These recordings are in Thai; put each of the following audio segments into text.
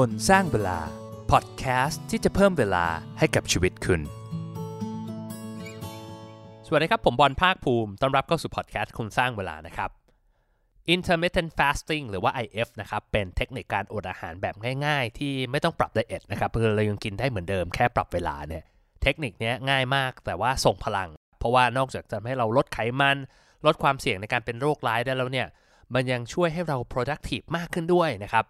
คนสร้างเวลา พอดแคสต์ที่จะเพิ่มเวลาให้กับชีวิตคุณ สวัสดีครับ ผมบอลภาคภูมิ ต้อนรับเข้าสู่พอดแคสต์คนสร้างเวลานะครับ intermittent fasting หรือว่า IF นะครับ เป็นเทคนิคการอดอาหารแบบง่ายๆ ที่ไม่ต้องปรับไดเอทนะครับคือเรายังกินได้เหมือนเดิมแค่ปรับเวลาเนี่ย เทคนิคนี้ง่ายมากแต่ว่าส่งพลัง เพราะว่านอกจากจะทำให้เราลดไขมัน ลดความเสี่ยงในการเป็นโรคร้ายได้แล้วเนี่ย มันยังช่วยให้เรา productive มากขึ้นด้วยนะครับ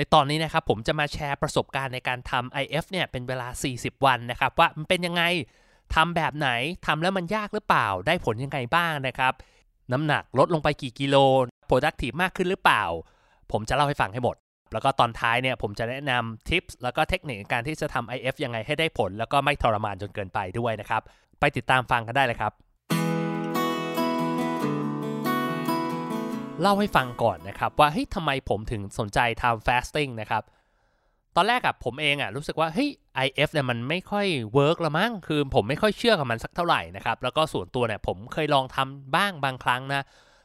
ในตอนนี้นะครับผมจะมาแชร์ประสบการณ์ในการทำ IF เนี่ยเป็นเวลา 40 วันนะครับว่ามันเป็นยังไงทำแบบไหนทำแล้วมันยากหรือเปล่า ได้ผลยังไงบ้างนะครับ น้ำหนักลดลงไปกี่กิโล productive มากขึ้นหรือเปล่า ผมจะเล่าให้ฟังให้หมด แล้วก็ตอนท้ายเนี่ยผมจะแนะนำทิปส์แล้วก็เทคนิคในการที่จะทำ IF ยังไงให้ได้ผล แล้วก็ไม่ทรมานจนเกินไปด้วยนะครับ ไปติดตามฟังกันได้เลยครับ เล่าให้ฟังก่อนนะครับว่าเฮ้ยทำไมผมถึงสนใจทำ fasting นะครับตอนแรกอะผมเองอะรู้สึกว่าเฮ้ย IF เนี่ยมันไม่ค่อยเวิร์กละมั้งคือผมไม่ค่อยเชื่อกับมันสักเท่าไหร่นะครับแล้วก็ส่วนตัวเนี่ยผมเคยลองทำบ้างบางครั้งนะ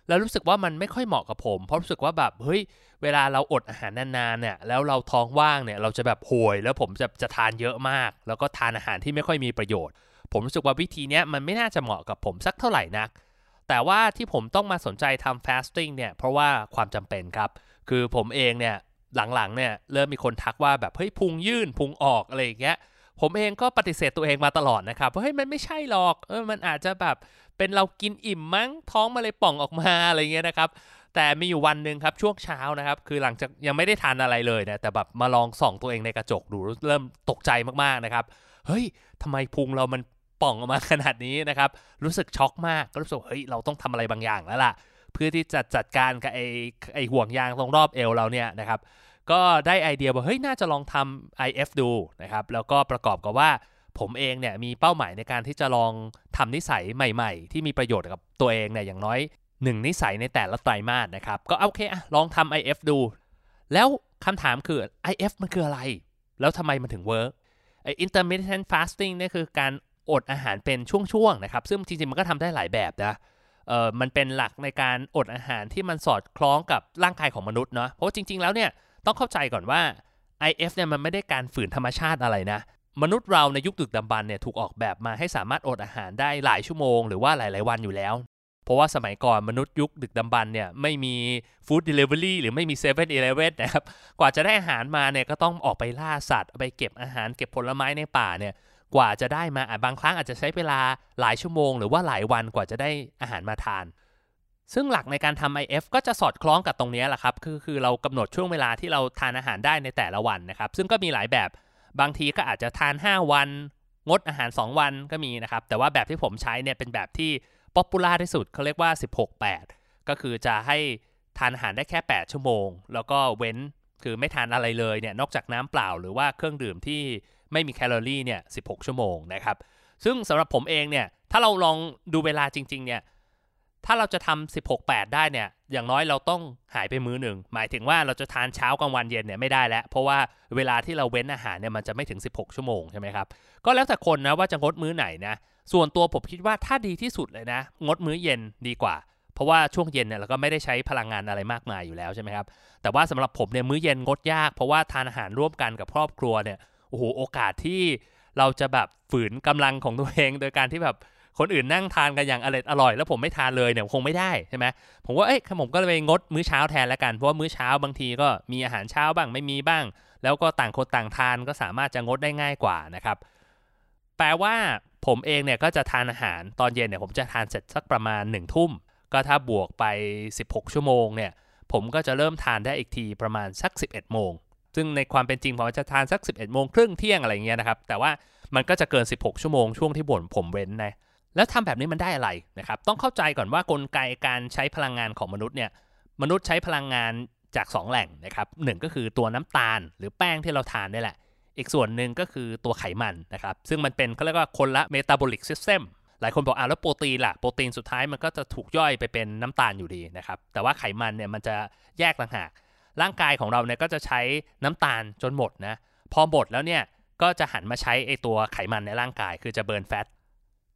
แล้วรู้สึกว่ามันไม่ค่อยเหมาะกับผม เพราะรู้สึกว่าแบบเฮ้ยเวลาเราอดอาหารนานๆเนี่ยแล้วเราท้องว่างเนี่ยเราจะแบบโหยแล้วผมจะจะทานเยอะมาก แล้วก็ทานอาหารที่ไม่ค่อยมีประโยชน์ ผมรู้สึกว่าวิธีเนี้ยมันไม่น่าจะเหมาะกับผมสักเท่าไหร่นัก แต่ว่าที่ผมต้องมาสนใจทำ fasting เนี่ย เพราะว่าความจำเป็นครับ คือผมเองเนี่ยหลังๆเนี่ยเริ่มมีคนทักว่าแบบเฮ้ยพุงยื่นพุงออกอะไรอย่างเงี้ยผมเองก็ปฏิเสธตัวเองมาตลอดนะครับว่าเฮ้ยมันไม่ใช่หรอกเออมันอาจจะแบบเป็นเรากินอิ่มมั้งท้องมาเลยป่องออกมาอะไรเงี้ยนะครับ แต่มีอยู่วันหนึ่งครับช่วงเช้านะครับ คือหลังจากยังไม่ได้ทานอะไรเลยนะแต่แบบมาลองส่องตัวเองในกระจกดูเริ่มตกใจมากๆนะครับเฮ้ยทำไมพุงเรามัน ป่องออกมาขนาดนี้นะครับ รู้สึกช็อกมากก็รู้สึกเฮ้ยเราต้องทำอะไรบางอย่างแล้วล่ะ เพื่อที่จะจัดการกับไอ้ไอ้ห่วงยางตรงรอบเอวเราเนี่ยนะครับ ก็ได้ไอเดียว่าเฮ้ยน่าจะลองทำ IF ดูนะครับ แล้วก็ประกอบกับว่าผมเองเนี่ยมีเป้าหมายในการที่จะลองทำนิสัยใหม่ ๆ ที่มีประโยชน์กับตัวเองเนี่ยอย่างน้อยหนึ่งนิสัยในแต่ละไตรมาสนะครับ ก็โอเคอะลองทำ IF ดู แล้วคำถามคือ IF มันคืออะไร แล้วทำไมมันถึงเวิร์กไอ intermittent fasting นี่คือการ อดอาหารเป็นช่วงๆนะครับ ซึ่งจริงๆมันก็ทำได้หลายแบบนะเออมันเป็นหลักในการอดอาหารที่มันสอดคล้องกับร่างกายของมนุษย์เนาะเพราะว่าจริง ๆแล้วเนี่ยต้องเข้าใจก่อนว่า IF เนี่ยมันไม่ได้การฝืนธรรมชาติอะไรนะ มนุษย์เราในยุคดึกดำบรรพ์เนี่ยถูกออกแบบมาให้สามารถอดอาหารได้หลายชั่วโมงหรือว่าหลาย ๆ วันอยู่แล้ว เพราะว่าสมัยก่อนมนุษย์ยุคดึกดำบรรพ์เนี่ยไม่มีฟู้ดเดลิเวอรี่หรือไม่มีเซเว่นอีเลเว่นนะครับกว่าจะได้อาหารมาเนี่ยก็ต้องออกไปล่าสัตว์ไปเก็บอาหารเก็บผลไม้ในป่าเนี่ย กว่าจะได้มาบางครั้งอาจจะใช้เวลาหลายชั่วโมง หรือว่าหลายวันกว่าจะได้อาหารมาทาน ซึ่งหลักในการทำ IF ก็จะสอดคล้องกับตรงนี้แหละครับ คือคือเรากำหนดช่วงเวลาที่เราทานอาหารได้ในแต่ละวันนะครับ ซึ่งก็มีหลายแบบ บางทีก็อาจจะทาน 5 วัน งดอาหาร 2 วันก็มีนะครับ แต่ว่าแบบที่ผมใช้เนี่ยเป็นแบบที่popular ที่สุดเขาเรียกว่า 16-8 ก็คือจะให้ทานอาหารได้แค่ 8 ชั่วโมง แล้วก็เว้นคือไม่ทานอะไรเลยเนี่ยนอกจากน้ำเปล่าหรือว่าเครื่องดื่มที่ ไม่มีแคลอรี่เนี่ย 16 ชั่วโมงนะครับ ซึ่งสำหรับผมเองเนี่ย ถ้าเราลองดูเวลาจริง ๆ เนี่ย ถ้าเราจะทำ16-8 ได้เนี่ย อย่างน้อยเราต้องหายไปมื้อหนึ่ง หมายถึงว่าเราจะทานเช้ากลางวันเย็นเนี่ยไม่ได้แล้ว เพราะว่าเวลาที่เราเว้นอาหารเนี่ยมันจะไม่ถึง 16 ชั่วโมงใช่ไหมครับ ก็แล้วแต่คนนะว่าจะงดมื้อไหนนะ ส่วนตัวผมคิดว่าถ้าดีที่สุดเลยนะ งดมื้อเย็นดีกว่าเพราะว่าช่วงเย็นเนี่ยเราก็ไม่ได้ใช้พลังงานอะไรมากมายอยู่แล้วใช่ไหมครับ แต่ว่าสำหรับผมเนี่ยมื้อเย็นงดยาก เพราะว่าทานอาหารร่วมกันกับครอบครัวเนี่ย อ้โหโอกาสที่เราจะแบบฝืนกำลังของตัวเองโดยการที่แบบคนอื่นนั่งทานกันอย่างอร่อยอร่อยแล้วผมไม่ทานเลยเนี่ยคงไม่ได้ใช่ไหมผมว่าเอ้ยผมก็เลยงดมื้อเช้าแทนแล้วกันเพราะว่ามื้อเช้าบางทีก็มีอาหารเช้าบ้างไม่มีบ้าง แล้วก็ต่างคนต่างทานก็สามารถจะงดได้ง่ายกว่านะครับแปลว่าผมเองเนี่ยก็จะทานอาหารตอนเย็นเนี่ยผมจะทานเสร็จสักประมาณ1นึ่ทุ่มก็ถ้าบวกไป 16 ชั่วโมงเนี่ยผมก็จะเริ่มทานได้อีกทีประมาณสัก 11โมง ซึ่งในความเป็นจริงผมจะทานสัก 11โมงครึ่งเที่ยงอะไรเงี้ยนะครับ แต่ว่ามันก็จะเกิน 16 ชั่วโมงช่วงที่บ่นผมเว้นนะ แล้วทำแบบนี้มันได้อะไรนะครับ ต้องเข้าใจก่อนว่ากลไกการใช้พลังงานของมนุษย์เนี่ย มนุษย์ใช้พลังงานจาก 2 แหล่งนะครับหนึ่งก็คือตัวน้ำตาล หรือแป้งที่เราทานนี่แหละ อีกส่วนหนึ่งก็คือตัวไขมันนะครับ ซึ่งมันเป็นเขาเรียกว่าคนละ metabolic system หลายคนบอกอ่าแล้วโปรตีนล่ะ โปรตีนสุดท้ายมันก็จะถูกย่อยไปเป็นน้ำตาลอยู่ดีนะครับ แต่ว่าไขมันเนี่ยมันจะแยกต่างหาก ร่างกายของเราเนี่ยก็จะใช้น้ำตาลจนหมดนะพอหมดแล้วเนี่ยก็จะหันมาใช้ไอตัวไขมันในร่างกาย คือจะ burn fat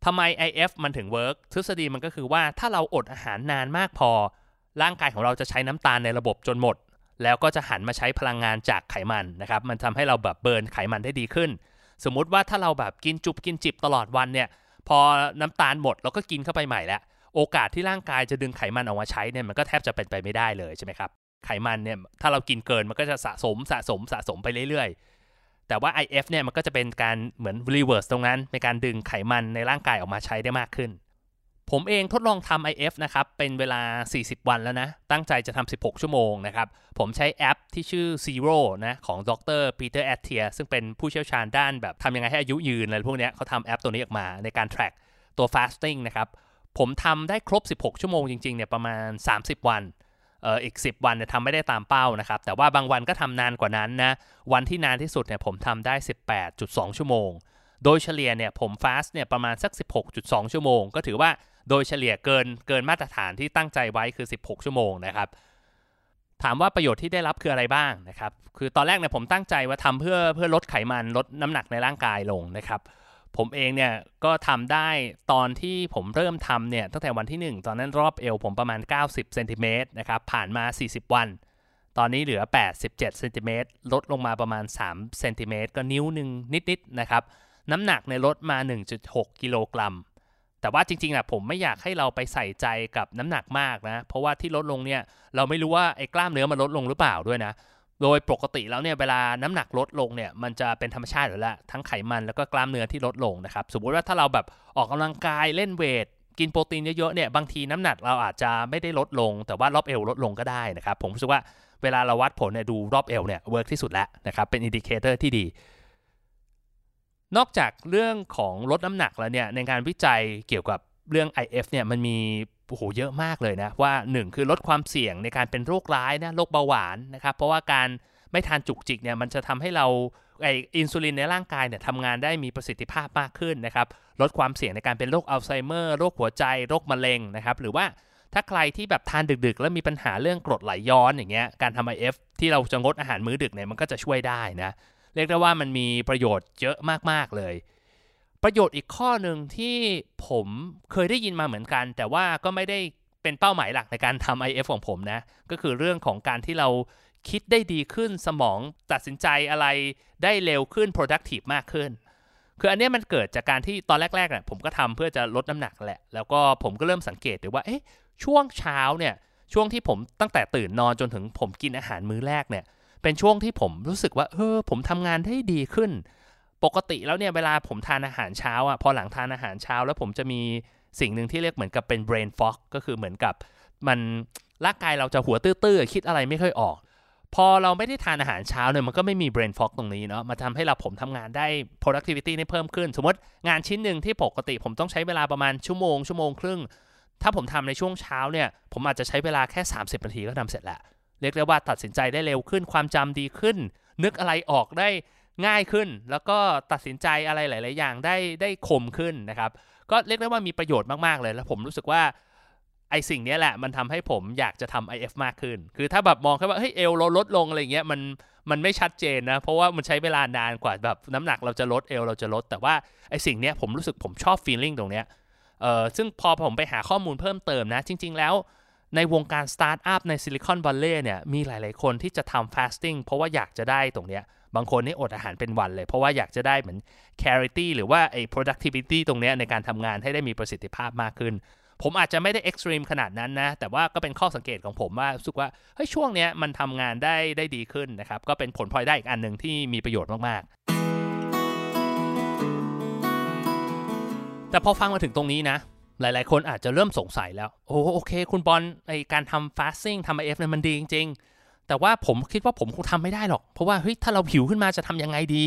ทำไม IF มันถึงเวิร์กทฤษฎีมันก็คือว่าถ้าเราอดอาหารนานมากพอ ร่างกายของเราจะใช้น้ำตาลในระบบจนหมด แล้วก็จะหันมาใช้พลังงานจากไขมันนะครับมันทำให้เราแบบเบิร์นไขมันได้ดีขึ้น สมมุติว่าถ้าเราแบบกินจุบกินจิบตลอดวันเนี่ยพอน้ำตาลหมดเราก็กินเข้าไปใหม่แล้วโอกาสที่ร่างกายจะดึงไขมันออกมาใช้เนี่ยมันก็แทบจะเป็นไปไม่ได้เลยใช่ไหมครับ ไขมันเนี่ยถ้าเรากินเกินมันก็จะสะสมสะสมสะสมไปเรื่อยๆ แต่ว่า IF เนี่ยมันก็จะเป็นการเหมือน reverse ตรงนั้นในการดึงไขมันในร่างกายออกมาใช้ได้มากขึ้น ผมเองทดลองทำ IF นะครับ เป็นเวลา 40 วันแล้วนะ ตั้งใจจะทำ 16 ชั่วโมงนะครับ ผมใช้แอปที่ชื่อ Zero นะของดรปีเตอร์แอตเทียซึ่งเป็นผู้เชี่ยวชาญด้านแบบทำยังไงให้อายุยืนอะไรพวกนี้เขาทำแอปตัวนี้ออกมาในการ track ตัว fasting นะครับผมทำได้ครบ 16 ชั่วโมงจริงๆเนี่ยประมาณ 30 วัน อ่ออีก 10 วันเนี่ยทำไม่ได้ตามเป้านะครับ แต่ว่าบางวันก็ทำนานกว่านั้นนะ วันที่นานที่สุดเนี่ยผมทำได้ 18.2 ชั่วโมง โดยเฉลี่ยเนี่ยผมฟาสเนี่ยประมาณสัก 16.2 ชั่วโมง ก็ถือว่าโดยเฉลี่ยเกินเกินมาตรฐานที่ตั้งใจไว้คือ 16 ชั่วโมงนะครับถามว่าประโยชน์ที่ได้รับคืออะไรบ้างนะครับ คือตอนแรกเนี่ยผมตั้งใจว่าทำเพื่อเพื่อลดไขมันลดน้ำหนักในร่างกายลงนะครับ ผมเองเนี่ยก็ทำได้ตอนที่ผมเริ่มทำเนี่ยตั้งแต่วันที่ 1 ตอนนั้นรอบเอวผมประมาณ 90เซนติเมตรนะครับผ่านมา 40 วัน ตอนนี้เหลือ 87เซนติเมตรลดลงมาประมาณ3เซนติเมตรก็นิ้วหนึ่งนิดๆนะครับน้ำหนักในลดมา 1.6 กิโลกรัม แต่ว่าจริงๆนะผมไม่อยากให้เราไปใส่ใจกับน้ำหนักมากนะ เพราะว่าที่ลดลงเนี่ยเราไม่รู้ว่าไอ้กล้ามเนื้อมันลดลงหรือเปล่าด้วยนะ โดยปกติแล้วเนี่ยเวลาน้ำหนักลดลงเนี่ยมันจะเป็นธรรมชาติอยู่แล้วทั้งไขมันแล้วก็กล้ามเนื้อที่ลดลงนะครับสมมติว่าถ้าเราแบบออกกำลังกายเล่นเวทกินโปรตีนเยอะๆเนี่ยบางทีน้ำหนักเราอาจจะไม่ได้ลดลง แต่ว่ารอบเอวลดลงก็ได้นะครับผมรู้สึกว่าเวลาเราวัดผลเนี่ยดูรอบเอวเนี่ย work ที่สุดแล้วนะครับเป็น indicator ที่ดี นอกจากเรื่องของลดน้ำหนักแล้วเนี่ยในงานวิจัยเกี่ยวกับเรื่อง IF เนี่ยมันมี โอ้โหเยอะมากเลยนะว่า 1 คือลดความเสี่ยงในการเป็นโรคร้ายนะโรคเบาหวานนะครับ เพราะว่าการไม่ทานจุกจิกเนี่ยมันจะทำให้เราไออินซูลินในร่างกายเนี่ยทำงานได้มีประสิทธิภาพมากขึ้นนะครับ ลดความเสี่ยงในการเป็นโรคอัลไซเมอร์โรคหัวใจโรคมะเร็งนะครับ หรือว่าถ้าใครที่แบบทานดึกๆ แล้วมีปัญหาเรื่องกรดไหลย้อนอย่างเงี้ยการทำ IF ที่เราจะงดอาหารมื้อดึกเนี่ยมันก็จะช่วยได้นะเรียกได้ว่ามันมีประโยชน์เยอะมากๆเลย ประโยชน์อีกข้อหนึ่งที่ผมเคยได้ยินมาเหมือนกัน แต่ว่าก็ไม่ได้เป็นเป้าหมายหลักในการทำ IF ของผมนะ ก็คือเรื่องของการที่เราคิดได้ดีขึ้นสมองตัดสินใจอะไรได้เร็วขึ้น productive มากขึ้น คืออันนี้มันเกิดจากการที่ตอนแรกๆเนี่ยผมก็ทำเพื่อจะลดน้ำหนักแหละ แล้วก็ผมก็เริ่มสังเกตดูว่าเอ๊ะช่วงเช้าเนี่ยช่วงที่ผมตั้งแต่ตื่นนอนจนถึงผมกินอาหารมื้อแรกเนี่ยเป็นช่วงที่ผมรู้สึกว่าเออผมทำงานได้ดีขึ้น ปกติแล้วเนี่ยเวลาผมทานอาหารเช้าอะพอหลังทานอาหารเช้า แล้วผมจะมีสิ่งหนึ่งที่เรียกเหมือนกับเป็น brain fog ก็คือเหมือนกับมันร่างกายเราจะหัวตื้อๆคิดอะไรไม่ค่อยออก พอเราไม่ได้ทานอาหารเช้าเนี่ยมันก็ไม่มี brain fog ตรงนี้เนาะมาทำให้เราผมทำงานได้ productivity ได้เพิ่มขึ้น สมมติงานชิ้นหนึ่งที่ปกติผมต้องใช้เวลาประมาณชั่วโมงชั่วโมงครึ่ง ถ้าผมทำในช่วงเช้าเนี่ยผมอาจจะใช้เวลาแค่ 30นาทีก็ทำเสร็จแล้วเรียกได้ว่าตัดสินใจได้เร็วขึ้นความจำดีขึ้น นึกอะไรออกได้ ง่ายขึ้น แล้วก็ตัดสินใจอะไรหลาย ๆ อย่างได้ได้คมขึ้นนะครับ ก็เรียกได้ว่ามีประโยชน์มาก ๆ เลย แล้วผมรู้สึกว่าไอสิ่งนี้แหละมันทำให้ผมอยากจะทำ IF มากขึ้น คือถ้าแบบมองแค่ว่าเฮ้ยเอลเราลดลงอะไรเงี้ยมันมันไม่ชัดเจนนะ เพราะว่ามันใช้เวลานานกว่าแบบน้ำหนักเราจะลดเอวเราจะลด แต่ว่าไอสิ่งนี้ผมรู้สึกผมชอบ feeling ตรงเนี้ยเออซึ่งพอผมไปหาข้อมูลเพิ่มเติมนะ จริง ๆ แล้วในวงการสตาร์ทอัพในซิลิคอนวัลเลย์เนี่ยมีหลาย ๆ คนที่จะทำ fasting เพราะว่าอยากจะได้ตรงเนี้ย บางคนนี่อดอาหารเป็นวันเลย เพราะว่าอยากจะได้เหมือน clarity หรือว่าไอ้ productivity ตรงนี้ในการทำงานให้ได้มีประสิทธิภาพมากขึ้น ผมอาจจะไม่ได้ extreme ขนาดนั้นนะ แต่ว่าก็เป็นข้อสังเกตของผมว่ารู้สึกว่าเฮ้ยช่วงเนี้ยมันทำงานได้ได้ดีขึ้นนะครับ ก็เป็นผลพลอยได้อีกอันหนึ่งที่มีประโยชน์มากๆ แต่พอฟังมาถึงตรงนี้นะหลาย ๆ คนอาจจะเริ่มสงสัยแล้ว โอ้โอเค คุณบอลไอการทำฟาสซิ่งทำไอเอฟเนี่ยมันดีจริง แต่ว่าผมคิดว่าผมคงทำไม่ได้หรอก เพราะว่าเฮ้ยถ้าเราผิวขึ้นมาจะทำยังไงดี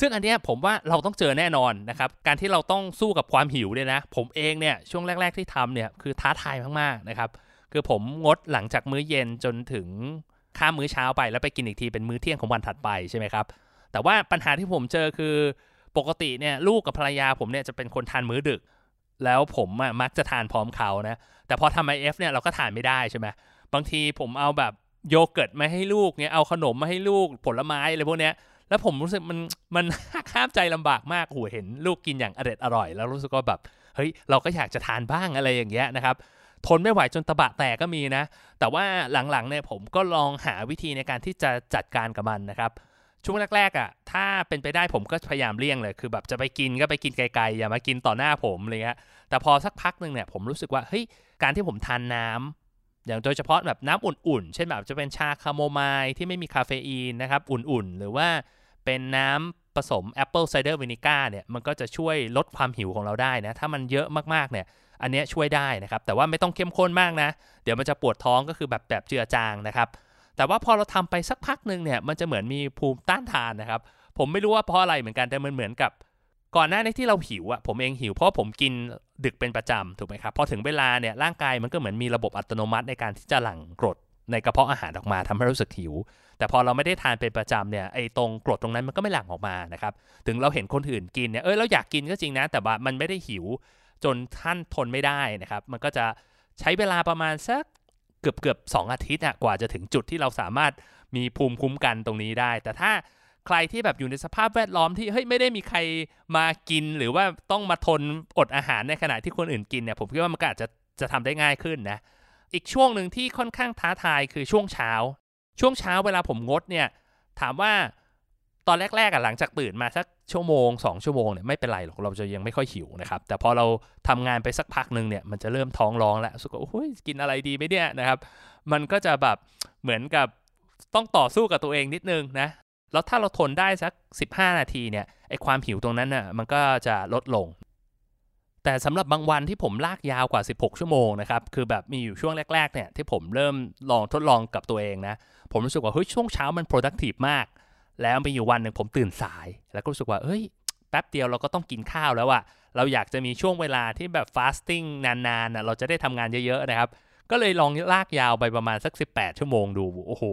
ซึ่งอันนี้ผมว่าเราต้องเจอแน่นอนนะครับ การที่เราต้องสู้กับความหิวเนี่ยนะ ผมเองเนี่ยช่วงแรก ๆที่ทำเนี่ยคือท้าทายมากๆนะครับ คือผมงดหลังจากมื้อเย็นจนถึงข้ามมื้อเช้าไปแล้วไปกินอีกทีเป็นมื้อเที่ยงของวันถัดไปใช่ไหมครับ แต่ว่าปัญหาที่ผมเจอคือปกติเนี่ยลูกกับภรรยาผมเนี่ยจะเป็นคนทานมื้อดึก แล้วผมมักจะทานพร้อมเขานะ แต่พอทำ IF เนี่ยเราก็ทานไม่ได้ใช่ไหมบางทีผมเอาแบบ โยเกิร์ตมาให้ลูกเนี่ยเอาขนมมาให้ลูกผลไม้อะไรพวกเนี้ยแล้วผมรู้สึกมันมันห้ามใจลำบากมากโหเห็นลูกกินอย่างอร่อยอร่อย แล้วรู้สึกว่าแบบเฮ้ยเราก็อยากจะทานบ้างอะไรอย่างเงี้ยนะครับทนไม่ไหวจนตบะแตกก็มีนะ แต่ว่าหลังๆเนี่ยผมก็ลองหาวิธีในการที่จะจัดการกับมันนะครับ ช่วงแรกๆอะ่ะถ้าเป็นไปได้ผมก็พยายามเลี่ยงเลย คือแบบจะไปกินก็ไปกินไกลๆอย่ามากินต่อหน้าผมอะไรเงี้ยแต่พอสักพักหนึ่งเนี่ยผมรู้สึกว่าเฮ้ยการที่ผมทานน้ำ อย่างโดยเฉพาะแบบน้ำอุ่นๆ เช่นแบบจะเป็นชาคาโมไมล์ที่ไม่มีคาเฟอีนนะครับ อุ่นๆ หรือว่าเป็นน้ำผสม apple cider vinegar เนี่ยมันก็จะช่วยลดความหิวของเราได้นะ ถ้ามันเยอะมากๆเนี่ยอันนี้ช่วยได้นะครับ แต่ว่าไม่ต้องเข้มข้นมากนะ เดี๋ยวมันจะปวดท้องก็คือแบบแบบเจือจางนะครับ แต่ว่าพอเราทำไปสักพักหนึ่งเนี่ยมันจะเหมือนมีภูมิต้านทานนะครับ ผมไม่รู้ว่าเพราะอะไรเหมือนกันแต่มันเหมือนกับ ก่อนหน้านี้ที่เราหิวอะผมเองหิวเพราะผมกินดึกเป็นประจำถูกไหมครับพอถึงเวลาเนี่ยร่างกายมันก็เหมือนมีระบบอัตโนมัติในการที่จะหลั่งกรดในกระเพาะอาหารออกมาทำให้รู้สึกหิว แต่พอเราไม่ได้ทานเป็นประจำเนี่ยไอ้ตรงกรดตรงนั้นมันก็ไม่หลั่งออกมานะครับถึงเราเห็นคนอื่นกินเนี่ยเออเราอยากกินก็จริงนะ แต่ว่ามันไม่ได้หิวจนท่านทนไม่ได้นะครับ มันก็จะใช้เวลาประมาณสักเกือบเกือบสองอาทิตย์อะกว่าจะถึงจุดที่เราสามารถมีภูมิคุ้มกันตรงนี้ได้ แต่ถ้า ใครที่แบบอยู่ในสภาพแวดล้อมที่เฮ้ยไม่ได้มีใครมากินหรือว่าต้องมาทนอดอาหารในขณะที่คนอื่นกินเนี่ยผมคิดว่ามันก็อาจจะจะทำได้ง่ายขึ้นนะอีกช่วงหนึ่งที่ค่อนข้างท้าทายคือช่วงเช้า ช่วงเช้าเวลาผมงดเนี่ยถามว่าตอนแรกๆอะหลังจากตื่นมาสักชั่วโมง 2 ชั่วโมงเนี่ยไม่เป็นไรหรอกเราจะยังไม่ค่อยหิวนะครับแต่พอเราทำงานไปสักพักหนึ่งเนี่ยมันจะเริ่มท้องร้องแล้วสุกโอ้ยกินอะไรดีไหมเนี่ยนะครับ มันก็จะแบบเหมือนกับต้องต่อสู้กับตัวเองนิดนึงนะ แล้วถ้าเราทนได้สัก 15 นาทีเนี่ยไอความหิวตรงนั้นน่ะมันก็จะลดลง แต่สำหรับบางวันที่ผมลากยาวกว่า 16 ชั่วโมงนะครับคือแบบมีอยู่ช่วงแรกๆเนี่ยที่ผมเริ่มลองทดลองกับตัวเองนะผมรู้สึกว่าเฮ้ยช่วงเช้ามัน productive มาก แล้วมีอยู่วันหนึ่งผมตื่นสาย แล้วก็รู้สึกว่าเฮ้ยแป๊บเดียวเราก็ต้องกินข้าวแล้วอะเราอยากจะมีช่วงเวลาที่แบบ fasting นานๆนะเราจะได้ทำงานเยอะๆนะครับก็เลยลองลากยาวไปประมาณสัก 18 ชั่วโมงดู โอ้โห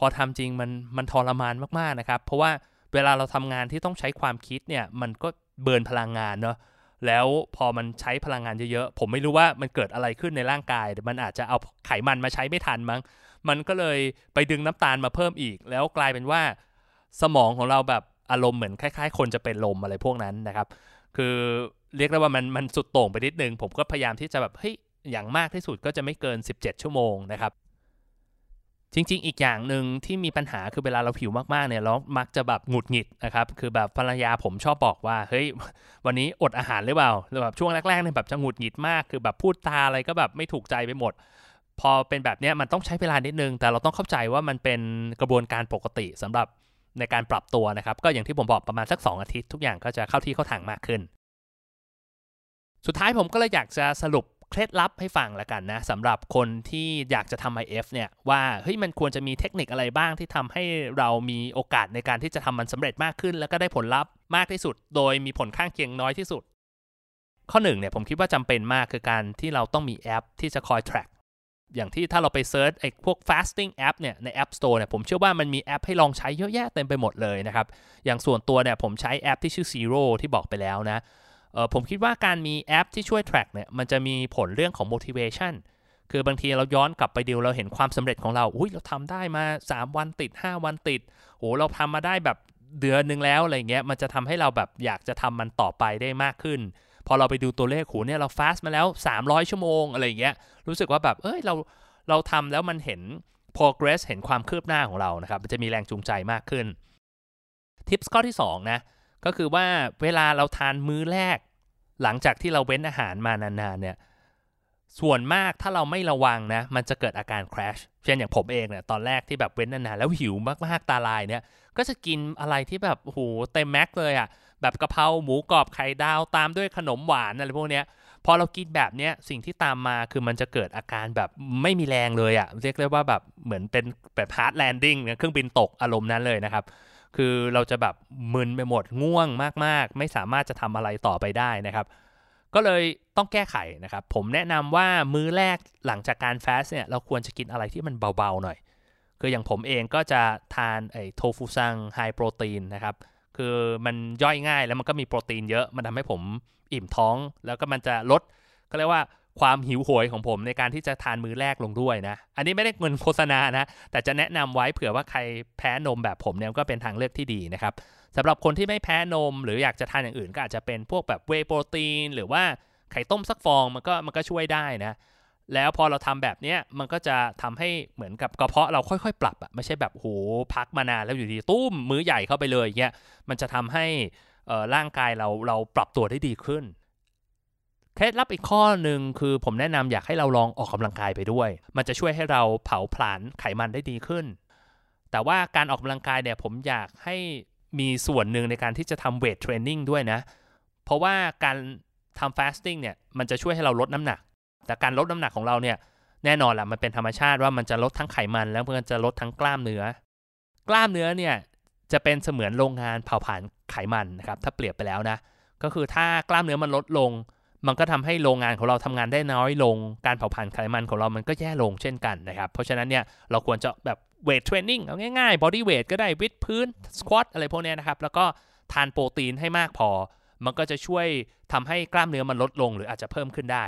พอทำจริงมันมันทรมานมากๆนะครับ เพราะว่าเวลาเราทำงานที่ต้องใช้ความคิดเนี่ยมันก็เบิร์นพลังงานเนาะแล้วพอมันใช้พลังงานเยอะๆ ผมไม่รู้ว่ามันเกิดอะไรขึ้นในร่างกาย มันอาจจะเอาไขมันมาใช้ไม่ทันมั้ง มันก็เลยไปดึงน้ำตาลมาเพิ่มอีก แล้วกลายเป็นว่า สมองของเราแบบอารมณ์เหมือนคล้าย ๆ คนจะเป็นลมอะไรพวกนั้นนะครับ คือเรียกได้ว่ามันมันสุดโต่งไปนิดนึง ผมก็พยายามที่จะแบบเฮ้ยอย่างมากที่สุดก็จะไม่เกิน 17 ชั่วโมงนะครับ จริง ๆ อีกอย่างหนึ่งที่มีปัญหาคือเวลาเราผิวมากๆเนี่ยเรามักจะแบบหงุดหงิดนะครับคือแบบภรรยาผมชอบบอกว่าเฮ้ยวันนี้อดอาหารหรือเปล่าแบบช่วงแรกๆเนี่ยแบบจะหงุดหงิดมากคือแบบพูดตาอะไรก็แบบไม่ถูกใจไปหมด พอเป็นแบบนี้มันต้องใช้เวลานิดนึง แต่เราต้องเข้าใจว่ามันเป็นกระบวนการปกติสำหรับในการปรับตัวนะครับ ก็อย่างที่ผมบอกประมาณสัก 2 อาทิตย์ ทุกอย่างก็จะเข้าที่เข้าทางมากขึ้น สุดท้ายผมก็เลยอยากจะสรุป เคล็ดลับให้ฟังละกันนะสำหรับคนที่อยากจะทำ IF เนี่ยว่าเฮ้ยมันควรจะมีเทคนิคอะไรบ้างที่ทำให้เรามีโอกาสในการที่จะทำมันสำเร็จมากขึ้น แล้วก็ได้ผลลัพธ์มากที่สุด โดยมีผลข้างเคียงน้อยที่สุด ข้อหนึ่งเนี่ยผมคิดว่าจำเป็นมากคือการที่เราต้องมีแอปที่จะคอย track อย่างที่ถ้าเราไป search ไอ้พวก fasting app เนี่ยใน App Store เนี่ยผมเชื่อว่ามันมีแอปให้ลองใช้เยอะแยะเต็มไปหมดเลยนะครับ อย่างส่วนตัวเนี่ยผมใช้แอปที่ชื่อ Zero ที่บอกไปแล้วนะ ผมคิดว่าการมีแอปที่ช่วย track เนี่ยมันจะมีผลเรื่องของ motivation คือบางทีเราย้อนกลับไปดูเราเห็นความสำเร็จของเรา อุ้ยเราทำได้มา 3 วันติด 5 วันติดโหเราทำมาได้แบบเดือนหนึ่งแล้วอะไรเงี้ย มันจะทำให้เราแบบอยากจะทำมันต่อไปได้มากขึ้น พอเราไปดูตัวเลขโหเนี่ยเราฟาสมาแล้ว 300 ชั่วโมงอะไรเงี้ย รู้สึกว่าแบบ เอ้ยเราเราทำแล้วมันเห็น progress เห็นความคืบหน้าของเรานะครับ มันจะมีแรงจูงใจมากขึ้น ทิปส์ข้อที่2นะ ก็คือว่าเวลาเราทานมื้อแรก หลังจากที่เราเว้นอาหารมานานๆเนี่ยส่วนมากถ้าเราไม่ระวังนะ มันจะเกิดอาการ crash เช่นอย่างผมเองเนี่ยตอนแรกที่แบบเว้นนานๆแล้วหิวมากๆตาลายเนี่ย ก็จะกินอะไรที่แบบโหเต็มแม็กเลยอะ่ะแบบกะเพราหมูกรอบไข่ดาวตามด้วยขนมหวานอะไรพวกเนี้ยพอเรากินแบบเนี้ยสิ่งที่ตามมาคือมันจะเกิดอาการแบบไม่มีแรงเลยอะ่ะเรียกได้ว่าแบบเหมือนเป็นแบบ hard landing เครื่องบินตกอารมณ์นั้นเลยนะครับ คือเราจะแบบมึนไปหมดง่วงมากๆ ไม่สามารถจะทำอะไรต่อไปได้นะครับ ก็เลยต้องแก้ไขนะครับ ผมแนะนำว่ามื้อแรกหลังจากการฟสเนี่ยเราควรจะกินอะไรที่มันเบาๆหน่อย คืออย่างผมเองก็จะทานไอ้โทฟูซังไฮโปรตีนนะครับ คือมันย่อยง่ายแล้วมันก็มีโปรตีนเยอะ มันทำให้ผมอิ่มท้อง แล้วก็มันจะลดก็เรียกว่า ความหิวโหยของผมในการที่จะทานมื้อแรกลงด้วยนะ อันนี้ไม่ได้เงินโฆษณานะ แต่จะแนะนำไว้เผื่อว่าใครแพ้นมแบบผมเนี่ยก็เป็นทางเลือกที่ดีนะครับสำหรับคนที่ไม่แพ้นม หรืออยากจะทานอย่างอื่นก็อาจจะเป็นพวกแบบเวโปรตีน หรือว่าไข่ต้มสักฟองมันก็มันก็ช่วยได้นะ แล้วพอเราทำแบบเนี้ยมันก็จะทำให้เหมือนกับกระเพาะเราค่อยๆ ปรับอะไม่ใช่แบบโหพักมานานแล้วอยู่ดีตุ้มมื้อใหญ่เข้าไปเลยเงี้ยมันจะทำให้ร่างกายเราเราปรับตัวได้ดีขึ้น เคล็ดลับอีกข้อหนึ่งคือผมแนะนำอยากให้เราลองออกกำลังกายไปด้วย มันจะช่วยให้เราเผาผลาญไขมันได้ดีขึ้น แต่ว่าการออกกำลังกายเนี่ยผมอยากให้มีส่วนหนึ่งในการที่จะทำ weight training ด้วยนะ เพราะว่าการทำ fasting เนี่ยมันจะช่วยให้เราลดน้ำหนัก แต่การลดน้ำหนักของเราเนี่ยแน่นอนแหละมันเป็นธรรมชาติว่ามันจะลดทั้งไขมัน แล้วมันจะลดทั้งกล้ามเนื้อ กล้ามเนื้อเนี่ยจะเป็นเสมือนโรงงานเผาผลาญไขมันนะครับถ้าเปรียบไปแล้วนะ ก็คือถ้ากล้ามเนื้อมันลดลง มันก็ทำให้โรงงานของเราทำงานได้น้อยลง การเผาผลาญไขมันของเรามันก็แย่ลงเช่นกันนะครับ เพราะฉะนั้นเนี่ยเราควรจะแบบ weight training เอาง่ายๆ bodyweight ก็ได้วิดพื้น squat อะไรพวกนี้นะครับ แล้วก็ทานโปรตีนให้มากพอ มันก็จะช่วยทำให้กล้ามเนื้อไม่ลดลงหรืออาจจะเพิ่มขึ้นได้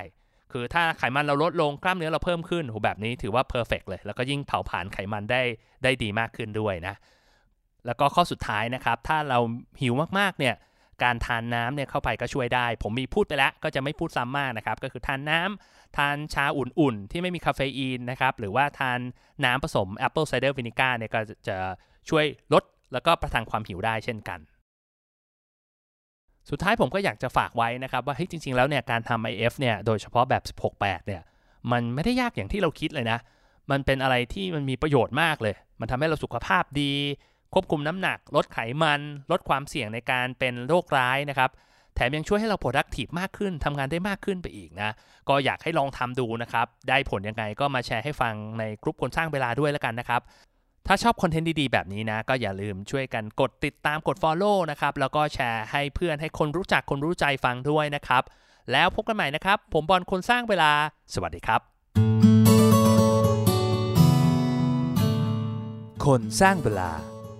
คือถ้าไขมันเราลดลงกล้ามเนื้อเราเพิ่มขึ้นโหแบบนี้ถือว่า perfect เลย แล้วก็ยิ่งเผาผลาญไขมันได้ได้ดีมากขึ้นด้วยนะ แล้วก็ข้อสุดท้ายนะครับ ถ้าเราหิวมากๆเนี่ย การทานน้ำเนี่ยเข้าไปก็ช่วยได้ ผมมีพูดไปแล้วก็จะไม่พูดซ้ำมากนะครับ ก็คือทานน้ำทานชาอุ่นๆ ที่ไม่มีคาเฟอีนนะครับ หรือว่าทานน้ำผสม apple cider vinegar เนี่ยก็จะช่วยลดแล้วก็ประทังความหิวได้เช่นกัน สุดท้ายผมก็อยากจะฝากไว้นะครับว่าเฮ้ยจริง ๆ แล้วเนี่ยการทำ IF เนี่ยโดยเฉพาะแบบ 16-8 เนี่ยมันไม่ได้ยากอย่างที่เราคิดเลยนะ มันเป็นอะไรที่มันมีประโยชน์มากเลย มันทำให้เราสุขภาพดี ควบคุมน้ำหนัก ลดไขมัน ลดความเสี่ยงในการเป็นโรคร้ายนะครับ แถมยังช่วยให้เรา productive มากขึ้นทำงานได้มากขึ้นไปอีกนะ ก็อยากให้ลองทำดูนะครับ ได้ผลยังไงก็มาแชร์ให้ฟังในกลุ่มคนสร้างเวลาด้วยแล้วกันนะครับ ถ้าชอบคอนเทนต์ดีๆ แบบนี้นะ ก็อย่าลืมช่วยกันกดติดตามกด Follow นะครับ แล้วก็แชร์ให้เพื่อนให้คนรู้จักคนรู้ใจฟังด้วยนะครับ แล้วพบกันใหม่นะครับ ผมบอลคนสร้างเวลา สวัสดีครับ คนสร้างเวลา